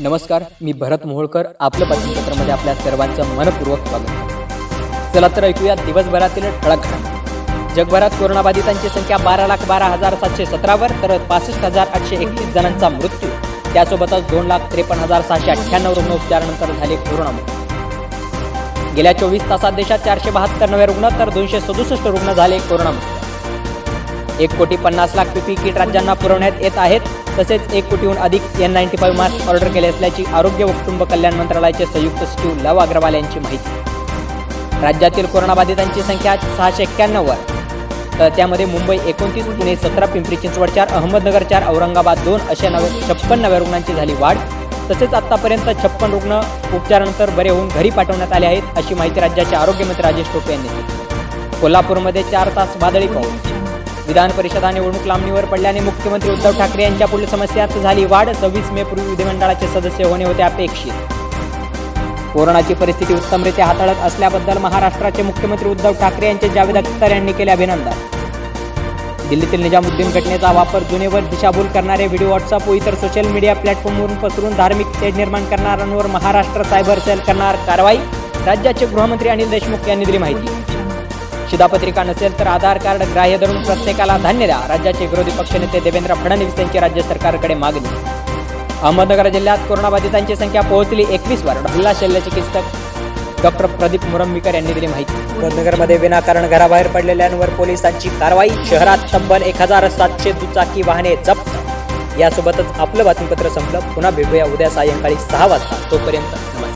नमस्कार मी भरत मोहोळकर. आपलं बातमीपत्रामध्ये आपल्या सर्वांचं मनपूर्वक स्वागत. चला तर ऐकूया दिवसभरातील ठळक घडामोडी जगभरात कोरोनाबाधितांची संख्या बारा लाख बारा हजार सातशे सतरावर तर पासष्ट हजार आठशे एकतीस जणांचा मृत्यू. त्यासोबतच दोन लाख त्रेपन्न हजार सहाशे अठ्ठ्याण्णव रुग्ण उपचारानंतर झाले कोरोनामुक्त गेल्या चोवीस तासात देशात चारशे बहात्तर नवे रुग्ण तर दोनशे सदुसष्ट रुग्ण झाले कोरोनामुक्त एक कोटी पन्नास लाख पीपी किट राज्यांना पुरवण्यात येत आहेत. तसेच एक कोटीहून अधिक N ninety five mask order केले असल्याची आरोग्य व कुटुंब कल्याण मंत्रालयाचे संयुक्त सचिव लव अग्रवाल यांची माहिती. राज्यातील कोरोनाबाधितांची संख्या सहाशे एक्क्याण्णववर तर त्यामध्ये मुंबई एकोणतीस पुणे सतरा पिंपरी चिंचवड चार अहमदनगर चार औरंगाबाद दोन अशा नवे छप्पन नव्या रुग्णांची झाली वाढ. तसेच आतापर्यंत छप्पन रुग्ण उपचारानंतर बरे होऊन घरी पाठवण्यात आले आहेत अशी माहिती राज्याचे आरोग्यमंत्री राजेश टोपे यांनी दिली. कोल्हापूरमध्ये चार तास वादळी पाऊस. विधान परिषदा निवडणूक लांबणीवर पडल्याने मुख्यमंत्री उद्धव ठाकरे यांच्या पुढील समस्यात झाली वाढ. सव्वीस मे पूर्वी विधिमंडळाचे सदस्य होणे होते अपेक्षित. कोरोनाची परिस्थिती उत्तमरित्या हाताळत असल्याबद्दल महाराष्ट्राचे मुख्यमंत्री उद्धव ठाकरे यांचे जावेद अख्तर यांनी केले अभिनंदन. दिल्लीतील निजामुद्दीन घटनेचा वापर जुनेवर दिशाभूल करणारे व्हिडिओ व्हॉट्सअप व इतर सोशल मीडिया प्लॅटफॉर्मवरून पसरून धार्मिक तेज निर्माण करणाऱ्यांवर महाराष्ट्र सायबर सेल करणार कारवाई राज्याचे गृहमंत्री अनिल देशमुख यांनी दिली माहिती. शिधापत्रिका नसेल तर आधार कार्ड ग्राह्य धरून प्रत्येकाला धान्य द्या. राज्याचे विरोधी पक्षनेते देवेंद्र फडणवीस यांची राज्य सरकारकडे मागणी. अहमदनगर जिल्ह्यात कोरोनाबाधितांची संख्या पोहोचली एकवीस वर. जिल्हा शल्य चिकित्सक डॉक्टर प्रदीप मुरंबीकर यांनी दिली माहिती. अहमदनगरमध्ये विनाकारण घराबाहेर पडलेल्यांवर पोलिसांची कारवाई. शहरात तब्बल एक हजार सातशे दुचाकी वाहने जप्त. यासोबतच आपलं बातमीपत्र संपलं. पुन्हा भेटूया उद्या सायंकाळी सहा वाजता. तोपर्यंत नमस्कार.